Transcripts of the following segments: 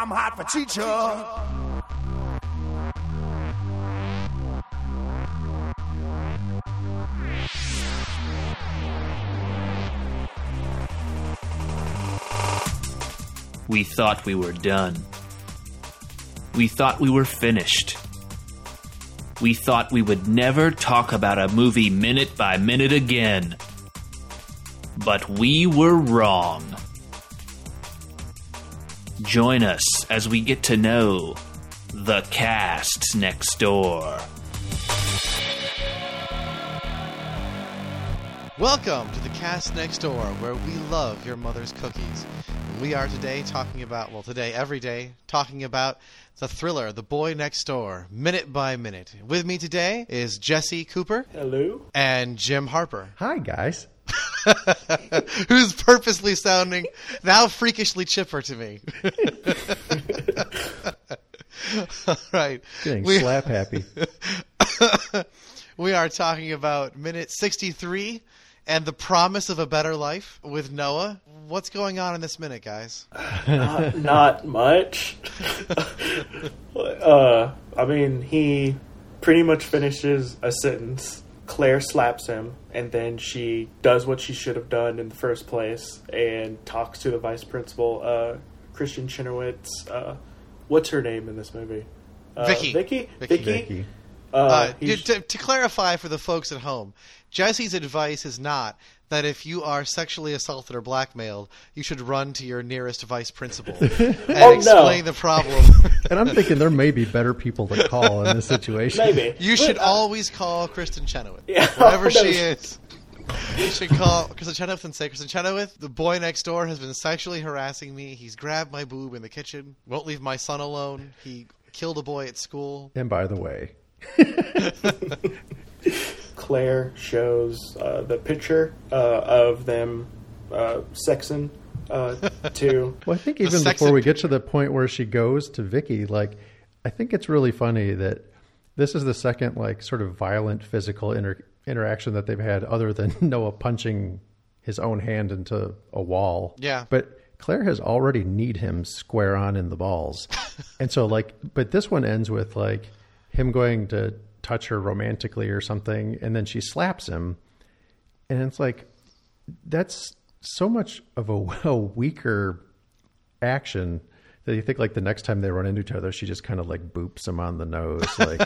I'm hot for teacher. We thought we were done. We thought we were finished. We thought we would never talk about a movie minute by minute again. But we were wrong. Join us as we get to know the cast next door. Welcome to the cast next door, where we love your mother's cookies. And we are today talking about, well, today, every day, talking about the thriller, The Boy Next Door, minute by minute. With me today is Jesse Cooper Hello. and Jim Harper, Hi, guys. who's purposely sounding now freakishly chipper to me. All right. Getting We- slap happy. We are talking about minute 63 and the promise of a better life with Noah. What's going on in this minute, guys? Not, not much. uh, I mean, he pretty much finishes a sentence. Claire slaps him, and then she does what she should have done in the first place and talks to the vice principal, uh, Kristin Chenoweth. Uh, what's her name in this movie? Uh, Vicky. Vicky. Vicky. Vicky. Vicky. Uh, Uh, to, to, to clarify for the folks at home, Jesse's advice is not that if you are sexually assaulted or blackmailed, you should run to your nearest vice principal and Oh, no. explain the problem. And I'm thinking there may be better people to call in this situation. maybe you should But, uh, always call Kristin Chenoweth. Yeah. Wherever No, she she- is. You should call Kristin Chenoweth and say, Kristin Chenoweth, the boy next door has been sexually harassing me. He's grabbed my boob in the kitchen, won't leave my son alone. He killed a boy at school. And by the way, Claire shows uh, the picture uh, of them uh, sexing uh, to. well, I think even before we get to the point where she goes to Vicky, like, I think it's really funny that this is the second, like, sort of violent physical inter- interaction that they've had, other than Noah punching his own hand into a wall. Yeah. But Claire has already kneed him square on in the balls. and so, like, but this one ends with, like, him going to touch her romantically or something, and then she slaps him. And it's like, that's so much of a, a weaker action you think like the next time they run into each other, she just kind of like boops him on the nose, like,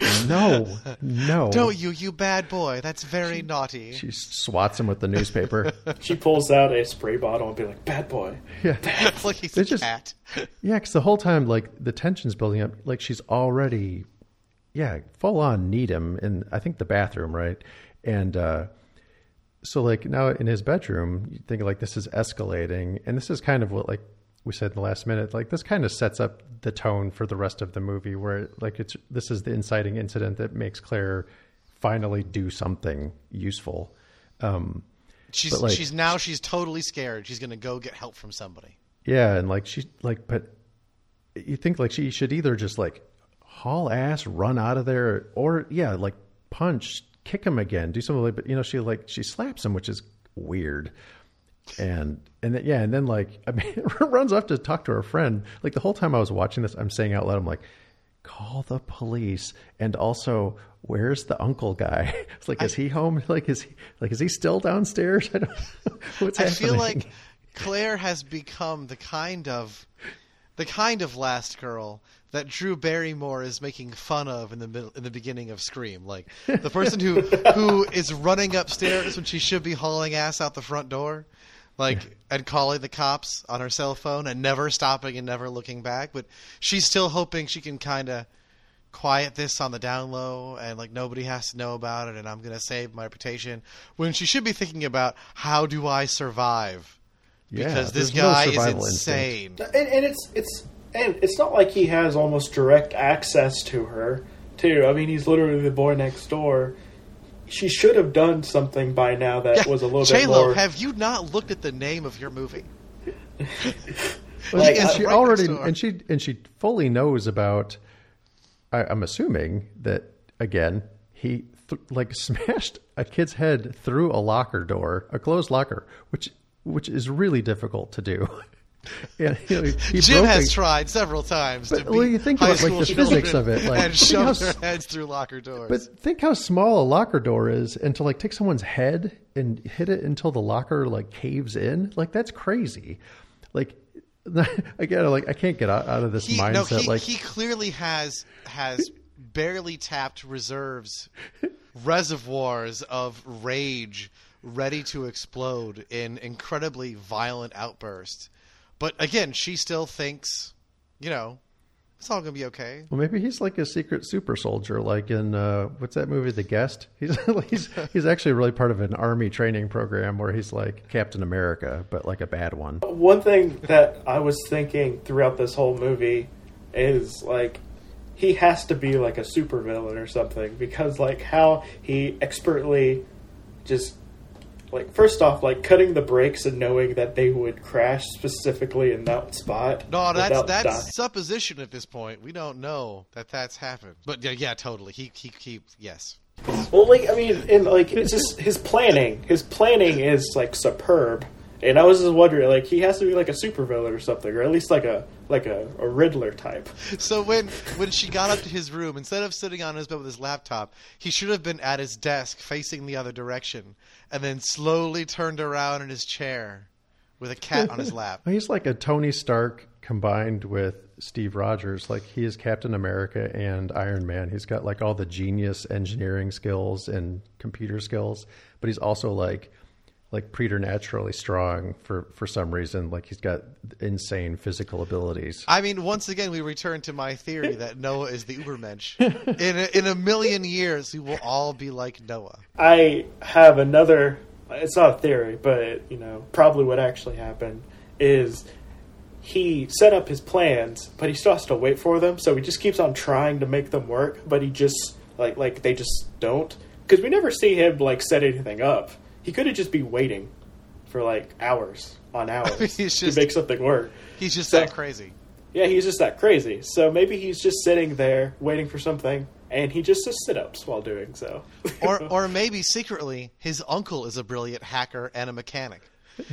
no, no. Don't you, you bad boy. That's very naughty. She swats him with the newspaper. She pulls out a spray bottle and be like, "Bad boy." yeah, It's like he's a It's just- cat. yeah. Because the whole time, like the tension's building up. Like she's already, yeah, full on need him in I think the bathroom, right? And uh, so like now in his bedroom, you think like this is escalating, and this is kind of what like we said in the last minute. Like this kind of sets up the tone for the rest of the movie, where like it's this is the inciting incident that makes Claire finally do something useful. Um, She's like- she's now she's totally scared. She's gonna go get help from somebody. Yeah, and like she like, but you think like she should either just like haul ass, run out of there, or yeah, like punch, kick him again, do something like. But you know, she like she slaps him, which is weird. And and then, yeah, and then like I mean, runs off to talk to her friend. Like the whole time I was watching this, I'm saying out loud, I'm like, call the police, and also. Where's the uncle guy? It's like, is he home? Like, is he like, is he still downstairs? I don't. What's I happening? feel like Claire has become the kind of the kind of last girl that Drew Barrymore is making fun of in the middle, in the beginning of Scream, like the person who who is running upstairs when she should be hauling ass out the front door, like and calling the cops on her cell phone and never stopping and never looking back, but she's still hoping she can kind of quiet this on the down low and like nobody has to know about it and I'm going to save my reputation when she should be thinking about how do I survive? Yeah, because this there's no guy is insane. and, and it's it's and it's not like he has almost direct access to her too. I mean he's literally the boy next door she should have done something by now that was a little bit J-Lo, more have you not looked at the name of your movie? Well, Like, and uh, she right already and she and she fully knows about. I, I'm assuming that again he th- like smashed a kid's head through a locker door, a closed locker, which which is really difficult to do. And, you know, he Jim has a- tried several times to But when you think about, like, the physics of it, like, and shove how their heads through locker doors. But think how small a locker door is, and to like take someone's head and hit it until the locker like caves in, like that's crazy. Like again, like I can't get out, out of this he, mindset. no, he, like he clearly has has barely tapped reserves, reservoirs of rage ready to explode in incredibly violent outbursts. But again, she still thinks, you know, it's all gonna be okay. well, maybe he's like a secret super soldier, like in uh, what's that movie, The Guest? He's he's he's actually really part of an army training program where he's like Captain America, but like a bad one. One thing that I was thinking throughout this whole movie is like he has to be like a supervillain or something because like how he expertly just like first off like cutting the brakes and knowing that they would crash specifically in that spot. No, that's that's dying. supposition at this point. We don't know that that's happened. But yeah, yeah, totally. He he he. Yes. Well, like I mean, and like it's just his planning. His planning is like superb. And I was just wondering, like he has to be like a supervillain or something, or at least like a like a, a Riddler type. So when when she got up to his room, instead of sitting on his bed with his laptop, he should have been at his desk facing the other direction, and then slowly turned around in his chair with a cat on his lap. He's like a Tony Stark combined with Steve Rogers. Like he is Captain America and Iron Man. He's got like all the genius engineering skills and computer skills, but he's also like like preternaturally strong for for some reason. Like he's got insane physical abilities. I mean, once again, we return to my theory that Noah is the Ubermensch. In a, in a million years, we will all be like Noah. I have another. It's not a theory, but you know, probably what actually happened is he set up his plans, but he still has to wait for them. So he just keeps on trying to make them work, but he just like like they just don't because we never see him like set anything up. He could have just be waiting for like hours on hours He's to make something work. He's just So- that crazy. Yeah, he's just that crazy. So maybe he's just sitting there waiting for something, and he just does sit ups while doing so. or or maybe secretly his uncle is a brilliant hacker and a mechanic.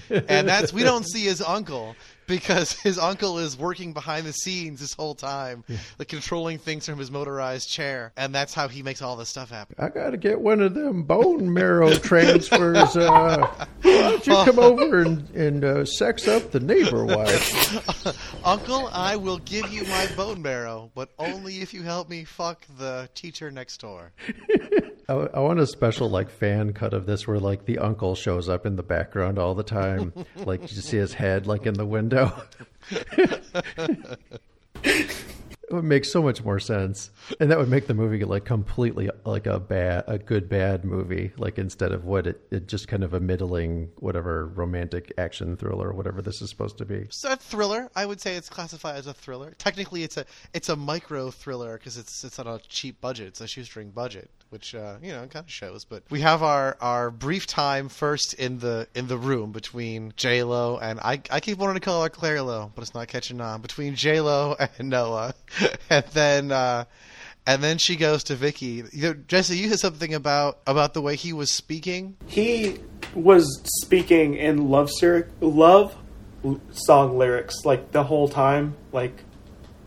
And that's we don't see his uncle because his uncle is working behind the scenes this whole time, like controlling things from his motorized chair, and that's how he makes all this stuff happen. I gotta get one of them bone marrow transfers. Uh, why don't you come over and, and uh, sex up the neighbor wife? Uncle, I will give you my bone marrow, but only if you help me fuck the teacher next door. I, I want a special like fan cut of this where like the uncle shows up in the background all the time, like you see his head like in the window. it would make so much more sense, and that would make the movie like completely like a bad, a good bad movie. Like instead of what it, it just kind of a middling whatever romantic action thriller, whatever this is supposed to be. It's a thriller. I would say it's classified as a thriller. Technically, it's a it's a micro thriller because it's it's on a cheap budget. It's a shoestring budget, which uh, you know kind of shows. But we have our our brief time first in the in the room between J Lo and I I keep wanting to call her Claire Lo, but it's not catching on. Between J Lo and Noah, and then. uh and then she goes to Vicky. You know, Jesse, you said something about about the way he was speaking. he was speaking in love syr- love song lyrics like the whole time like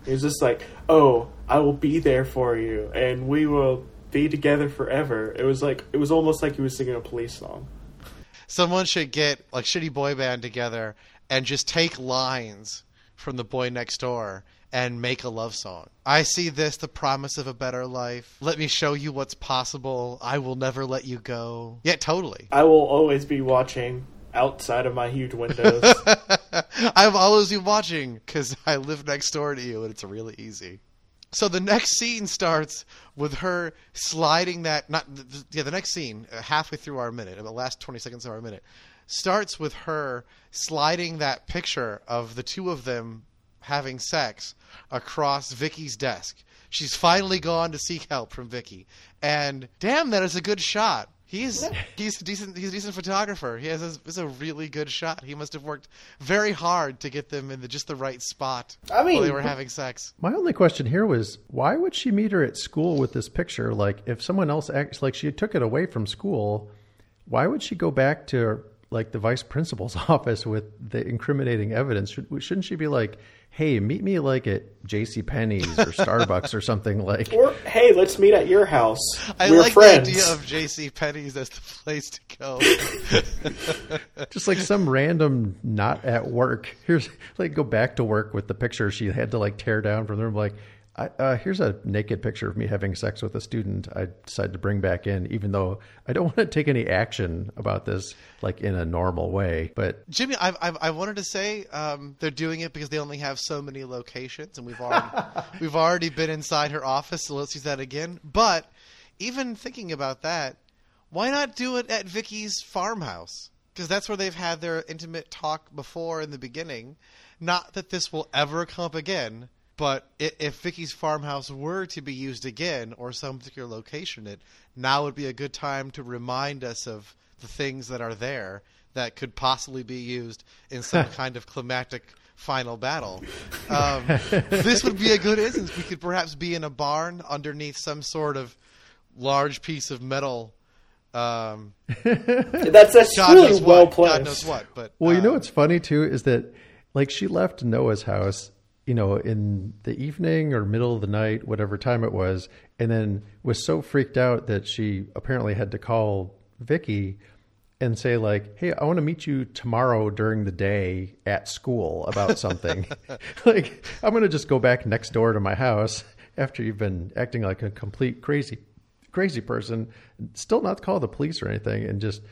he was just like oh i will be there for you and we will be together forever it was like it was almost like he was singing a police song someone should get like shitty boy band together and just take lines from the boy next door and make a love song. I see this, the promise of a better life. Let me show you what's possible. I will never let you go. Yeah, totally. i will always be watching outside of my huge windows I've always been watching because I live next door to you and it's really easy. So the next scene starts with her sliding that not yeah the next scene uh, halfway through our minute the last 20 seconds of our minute starts with her sliding that picture of the two of them having sex across Vicky's desk. She's finally gone to seek help from Vicky. And damn that is a good shot. He's he's a decent he's a decent photographer. He has a, it's a really good shot. He must have worked very hard to get them in the, just the right spot I mean- while they were having sex. My only question here was why would she meet her at school with this picture? Like, if someone else acts like she took it away from school, why would she go back to like the vice principal's office with the incriminating evidence, should, shouldn't she be like, "Hey, meet me like at J.C. Penney's or Starbucks or something like"? Or hey, let's meet at your house. I We're like friends. the idea of J.C. Penney's as the place to go. just like some random not at work. Here's like go back to work with the picture she had to like tear down from the room. Like, I, uh, here's a naked picture of me having sex with a student. I decided to bring back in, even though I don't want to take any action about this like in a normal way. But Jimmy, I've, I've, I wanted to say um, they're doing it because they only have so many locations, and we've already we've already been inside her office, so let's use that again. But even thinking about that, why not do it at Vicky's farmhouse? Because that's where they've had their intimate talk before in the beginning. Not that this will ever come up again, but i- if Vicky's farmhouse were to be used again, or some particular location, it now would be a good time to remind us of the things that are there that could possibly be used in some kind of climactic final battle. Um, this would be a good instance. We could perhaps be in a barn underneath some sort of large piece of metal. Um, That's that's God really knows well what. placed. God knows what. But Well, you know uh, what's funny too is that like she left Noah's house, you know, in the evening or middle of the night, whatever time it was, and then was so freaked out that she apparently had to call Vicky and say like, "Hey, I want to meet you tomorrow during the day at school about something." like, I'm going to just go back next door to my house after you've been acting like a complete crazy crazy person, still not call the police or anything and just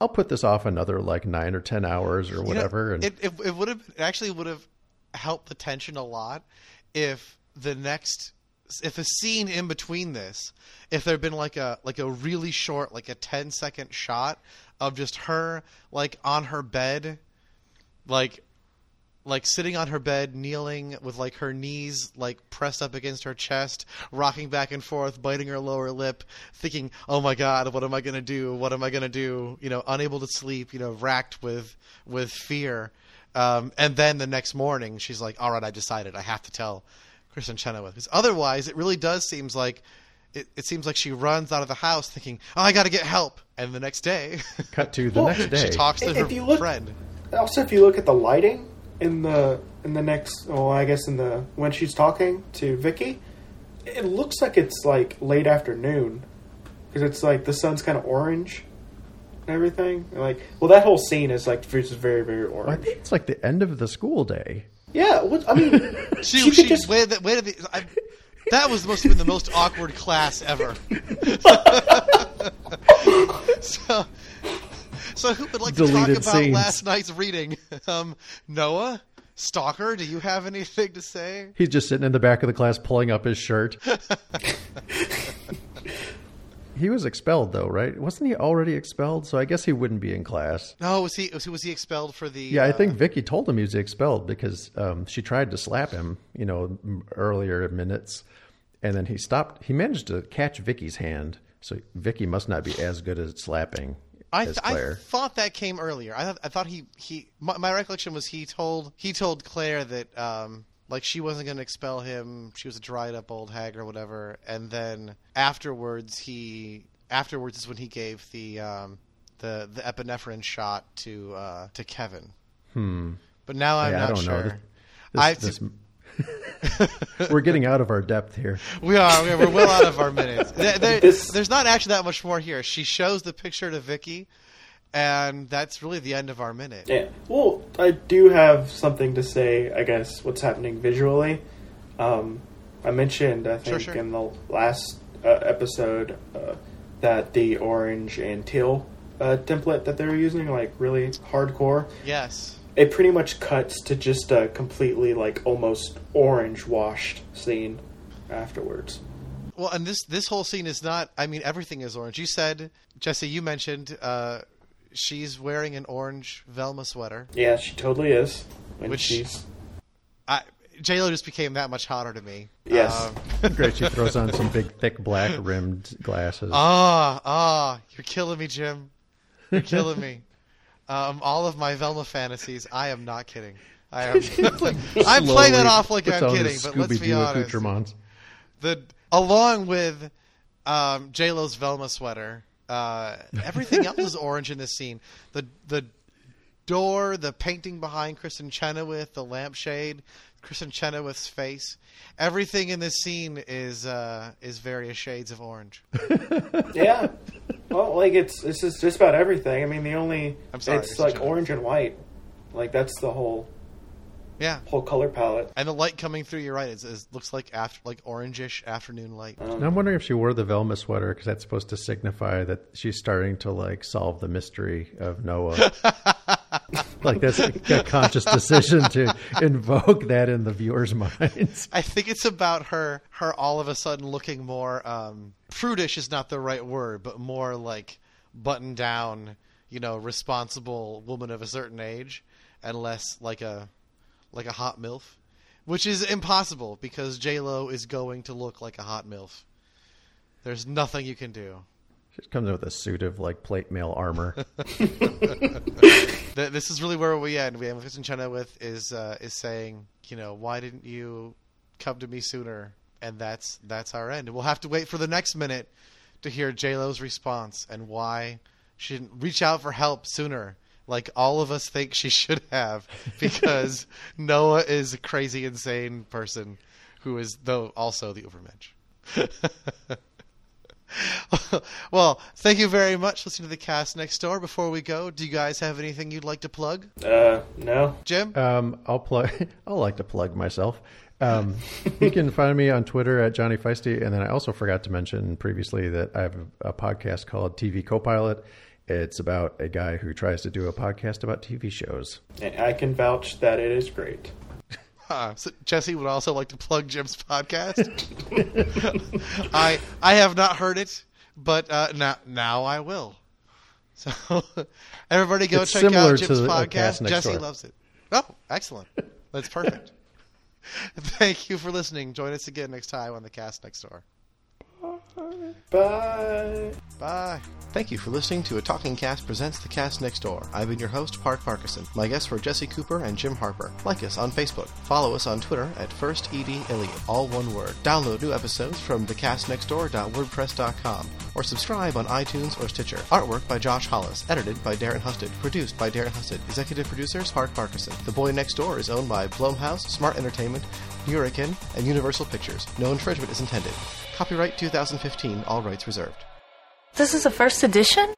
I'll put this off another like nine or ten hours or You know, whatever. and it, it, it would have actually would have helped the tension a lot if the next if a scene in between this if there'd been like a like a really short like a 10 second shot of just her like on her bed like like sitting on her bed, kneeling with like her knees like pressed up against her chest, rocking back and forth, biting her lower lip, thinking, "Oh my God, what am I gonna do? What am I gonna do?" You know, unable to sleep, you know, racked with with fear. Um, and then the next morning, she's like, "All right, I decided. I have to tell Kristin Chenoweth." Because otherwise, it really does seems like. It, it seems like she runs out of the house thinking, "Oh, I got to get help," and the next day, cut to the Well, next day. she talks to If her you look- friend. Also, if you look at the lighting in the in the next, oh, I guess in the when she's talking to Vicky, it looks like it's like late afternoon because it's like the sun's kind of orange and everything. Like, well, that whole scene is like just very very I think it's like the end of the school day. Yeah, what, I mean, She, she she, could just wait, wait, wait, I, that was must have been the most awkward class ever. so, so who would like to Deleted talk about scenes. last night's reading? Um, Noah, Stalker, do you have anything to say? He's just sitting in the back of the class pulling up his shirt. He was expelled though, right? Wasn't he already expelled? So I guess he wouldn't be in class. No, was he was he, was he expelled for the? Yeah, I uh, think Vicky told him he was expelled because um, she tried to slap him, you know, earlier minutes, and then he stopped. He managed to catch Vicky's hand, so Vicky must not be as good at slapping I, th- I thought that came earlier. I thought, I thought he he my, my recollection was he told he told Claire that um like she wasn't going to expel him. She was a dried up old hag or whatever. And then afterwards he afterwards is when he gave the um the the epinephrine shot to uh to Kevin. Hmm. But now I'm Yeah, I not don't know. sure. This- I this- we're getting out of our depth here. We are. We're, we're well out of our minutes. There, there- This- there's not actually that much more here. She shows the picture to Vicky, and that's really the end of our minute. Yeah. Well, I do have something to say. I guess what's happening visually. Um, I mentioned, I think, sure. in the last uh, episode uh, that the orange and teal uh, template that they were using, like really hardcore, Yes. it pretty much cuts to just a completely like almost orange washed scene afterwards. Well, and this this whole scene is not. I mean, everything is orange. You said, Jesse. You mentioned uh, she's wearing an orange Velma sweater. Yeah, she totally is. When Which- she's I, J Lo just became that much hotter to me. Yes. Um, Great, she throws on some big, thick, black rimmed glasses. Ah, ah, you're killing me, Jim. You're killing me. Um, all of my Velma fantasies. I am not kidding. I am. I'm playing that off like puts I'm kidding, but let's be honest. The along with um, J Lo's Velma sweater, uh, everything else is orange in this scene. The the door, the painting behind Kristin Chenoweth, the lampshade, Kristin Chenoweth's face. Everything in this scene is uh, is various shades of orange. yeah. Well, like it's this is just about everything. I mean, the only I'm sorry, it's Mr. like Chenoweth. orange and white. Like that's the whole Yeah, whole color palette. and the light coming through. You're right. It's, it looks like after like orangish afternoon light. And I'm wondering if she wore the Velma sweater because that's supposed to signify that she's starting to like solve the mystery of Noah. like that's a, a conscious decision to invoke that in the viewers' minds. I think it's about her her all of a sudden looking more um, prudish is not the right word, but more like buttoned down, you know, responsible woman of a certain age, and less like a like a hot milf, which is impossible because J Lo is going to look like a hot milf. There's nothing you can do. She comes in with a suit of like plate mail armor. This is really where we end. We have Kristin Chenoweth is uh, is saying, you know, why didn't you come to me sooner? And that's that's our end. We'll have to wait for the next minute to hear J Lo's response and why she didn't reach out for help sooner, like all of us think she should have, because Noah is a crazy, insane person who is though also the Overmensch. well, thank you very much for listening to the cast next door. Before we go, do you guys have anything you'd like to plug? Uh, no. Jim? Um, I'll plug. I'll like to plug myself. Um, you can find me on Twitter at Johnny Feisty, and then I also forgot to mention previously that I have a, a podcast called TV Copilot. It's about a guy who tries to do a podcast about TV shows. I can vouch that it is great. Uh, so Jesse would also like to plug Jim's podcast. I I have not heard it, but uh, now now I will. So everybody go It's check out Jim's the, podcast. Jesse Door. loves it. Oh, excellent. That's perfect. Thank you for listening. Join us again next time on the Cast Next Door. Bye. Bye. Thank you for listening to A Talking Cast Presents The Cast Next Door. I've been your host, Park Parkinson. My guests were Jesse Cooper and Jim Harper. Like us on Facebook. Follow us on Twitter at FirstEDIlliot, all one word. Download new episodes from thecastnextdoor.wordpress.com or subscribe on iTunes or Stitcher. Artwork by Josh Hollis. Edited by Darren Husted. Produced by Darren Husted. Executive producers, Park Parkinson. The Boy Next Door is owned by Blumhouse, Smart Entertainment, Hurricane, and Universal Pictures. No infringement is intended. Copyright 2015, all rights reserved. This is a first edition?